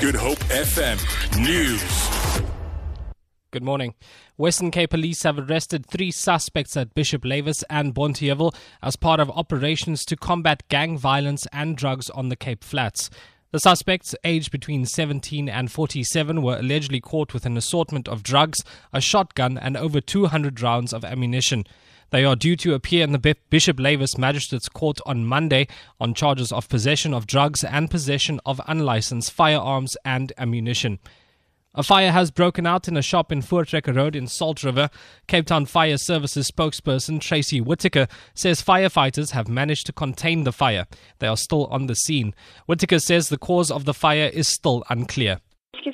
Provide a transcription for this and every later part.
Good Hope FM News. Good morning. Western Cape Police have arrested three suspects at Bishop Lavis and Bonteheuwel as part of operations to combat gang violence and drugs on the Cape Flats. The suspects, aged between 17 and 47, were allegedly caught with an assortment of drugs, a shotgun, and over 200 rounds of ammunition. They are due to appear in the Bishop Lavis Magistrates Court on Monday on charges of possession of drugs and possession of unlicensed firearms and ammunition. A fire has broken out in a shop in Voortrekker Road in Salt River. Cape Town Fire Services spokesperson Tracy Whitaker says firefighters have managed to contain the fire. They are still on the scene. Whitaker says the cause of the fire is still unclear.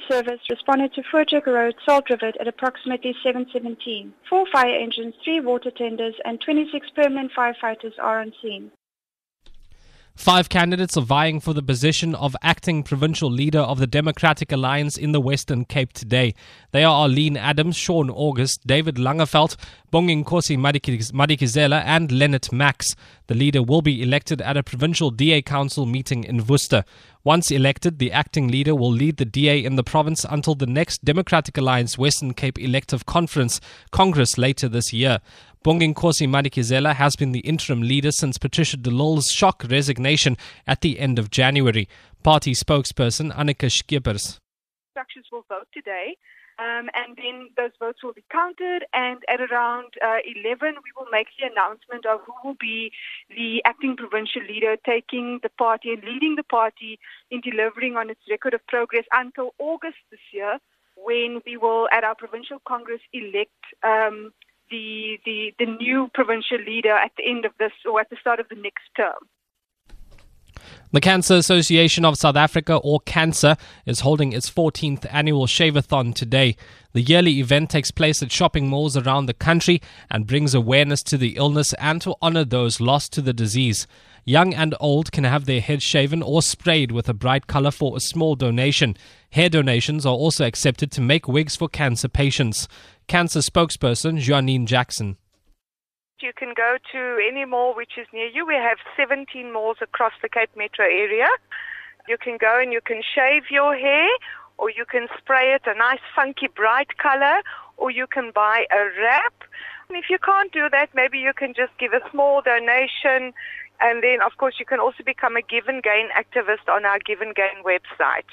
Service responded to Voortrekker Road, Salt River at approximately 7.17. Four fire engines, three water tenders and 26 permanent firefighters are on scene. Five candidates are vying for the position of acting provincial leader of the Democratic Alliance in the Western Cape today. They are Arlene Adams, Sean August, David Langeveld, Bonginkosi Madikizela, and Leonard Max. The leader will be elected at a provincial DA council meeting in Worcester. Once elected, the acting leader will lead the DA in the province until the next Democratic Alliance Western Cape Elective Conference Congress later this year. Bonginkosi Madikizela has been the interim leader since Patricia de Lille's shock resignation at the end of January. Party spokesperson Annika Skippers. Structures will vote today. Um, and then those votes will be counted, and at around uh, 11, we will make the announcement of who will be the acting provincial leader taking the party and leading the party in delivering on its record of progress until August this year, when we will, at our provincial congress, elect um, the, the, the new provincial leader at the end of this or at the start of the next term. The Cancer Association of South Africa, or CANSA, is holding its 14th annual Shavathon today. The yearly event takes place at shopping malls around the country and brings awareness to the illness and to honor those lost to the disease. Young and old can have their heads shaven or sprayed with a bright color for a small donation. Hair donations are also accepted to make wigs for cancer patients. CANSA spokesperson Janine Jackson. You can go to any mall which is near you. We have 17 malls across the Cape Metro area. You can go and you can shave your hair, or you can spray it a nice, funky, bright color, or you can buy a wrap. And if you can't do that, maybe you can just give a small donation. And then, of course, you can also become a Give and Gain activist on our Give and Gain website.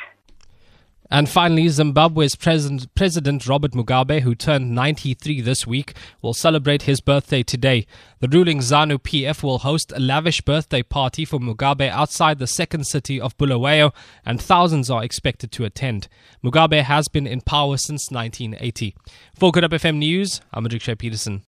And finally, Zimbabwe's President, President Robert Mugabe, who turned 93 this week, will celebrate his birthday today. The ruling ZANU PF will host a lavish birthday party for Mugabe outside the second city of Bulawayo, and thousands are expected to attend. Mugabe has been in power since 1980. For Good Hope FM News, I'm Adrikshay Peterson.